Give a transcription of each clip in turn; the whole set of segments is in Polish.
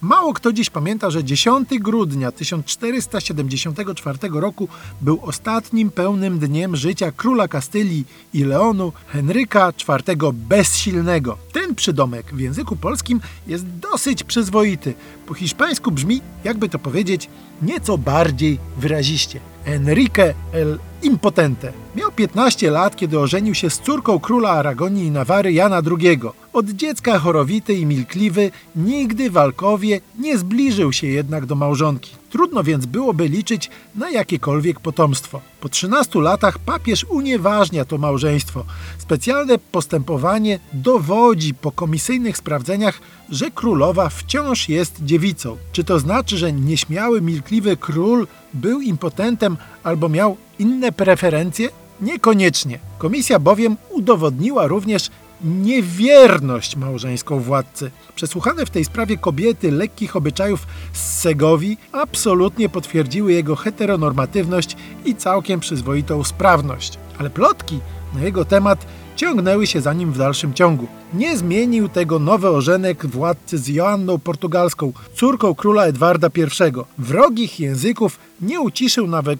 Mało kto dziś pamięta, że 10 grudnia 1474 roku był ostatnim pełnym dniem życia króla Kastylii i Leonu Henryka IV Bezsilnego. Ten przydomek w języku polskim jest dosyć przyzwoity. Po hiszpańsku brzmi, jakby to powiedzieć, nieco bardziej wyraziście. Enrique el Impotente. Miał 15 lat, kiedy ożenił się z córką króla Aragonii i Nawary Jana II. Od dziecka chorowity i milkliwy, nigdy walkowie nie zbliżył się jednak do małżonki. Trudno więc byłoby liczyć na jakiekolwiek potomstwo. Po 13 latach papież unieważnia to małżeństwo. Specjalne postępowanie dowodzi po komisyjnych sprawdzeniach, że królowa wciąż jest dziewicą. Czy to znaczy, że nieśmiały, milkliwy król był impotentem albo miał inne preferencje? Niekoniecznie. Komisja bowiem udowodniła również niewierność małżeńską władcy. Przesłuchane w tej sprawie kobiety lekkich obyczajów z Segowi absolutnie potwierdziły jego heteronormatywność i całkiem przyzwoitą sprawność. Ale plotki na jego temat ciągnęły się za nim w dalszym ciągu. Nie zmienił tego nowy ożenek władcy z Joanną Portugalską, córką króla Edwarda I. Wrogich języków nie uciszył nawet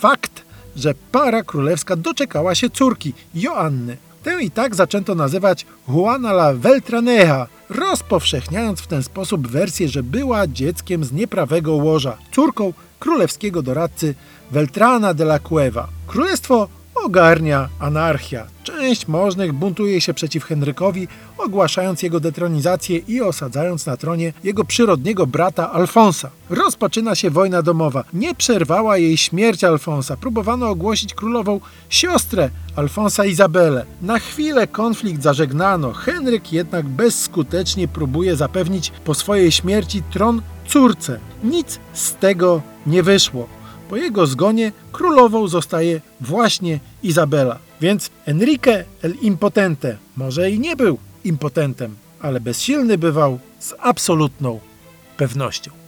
fakt, że para królewska doczekała się córki, Joanny. Tę i tak zaczęto nazywać Juana la Veltraneja, rozpowszechniając w ten sposób wersję, że była dzieckiem z nieprawego łoża, córką królewskiego doradcy Veltrana de la Cueva. Królestwo ogarnia anarchia. Część możnych buntuje się przeciw Henrykowi, ogłaszając jego detronizację i osadzając na tronie jego przyrodniego brata Alfonsa. Rozpoczyna się wojna domowa. Nie przerwała jej śmierć Alfonsa. Próbowano ogłosić królową siostrę Alfonsa Izabelę. Na chwilę konflikt zażegnano. Henryk jednak bezskutecznie próbuje zapewnić po swojej śmierci tron córce. Nic z tego nie wyszło. Po jego zgonie królową zostaje właśnie Izabela. Więc Enrique el Impotente może i nie był impotentem, ale bezsilny bywał z absolutną pewnością.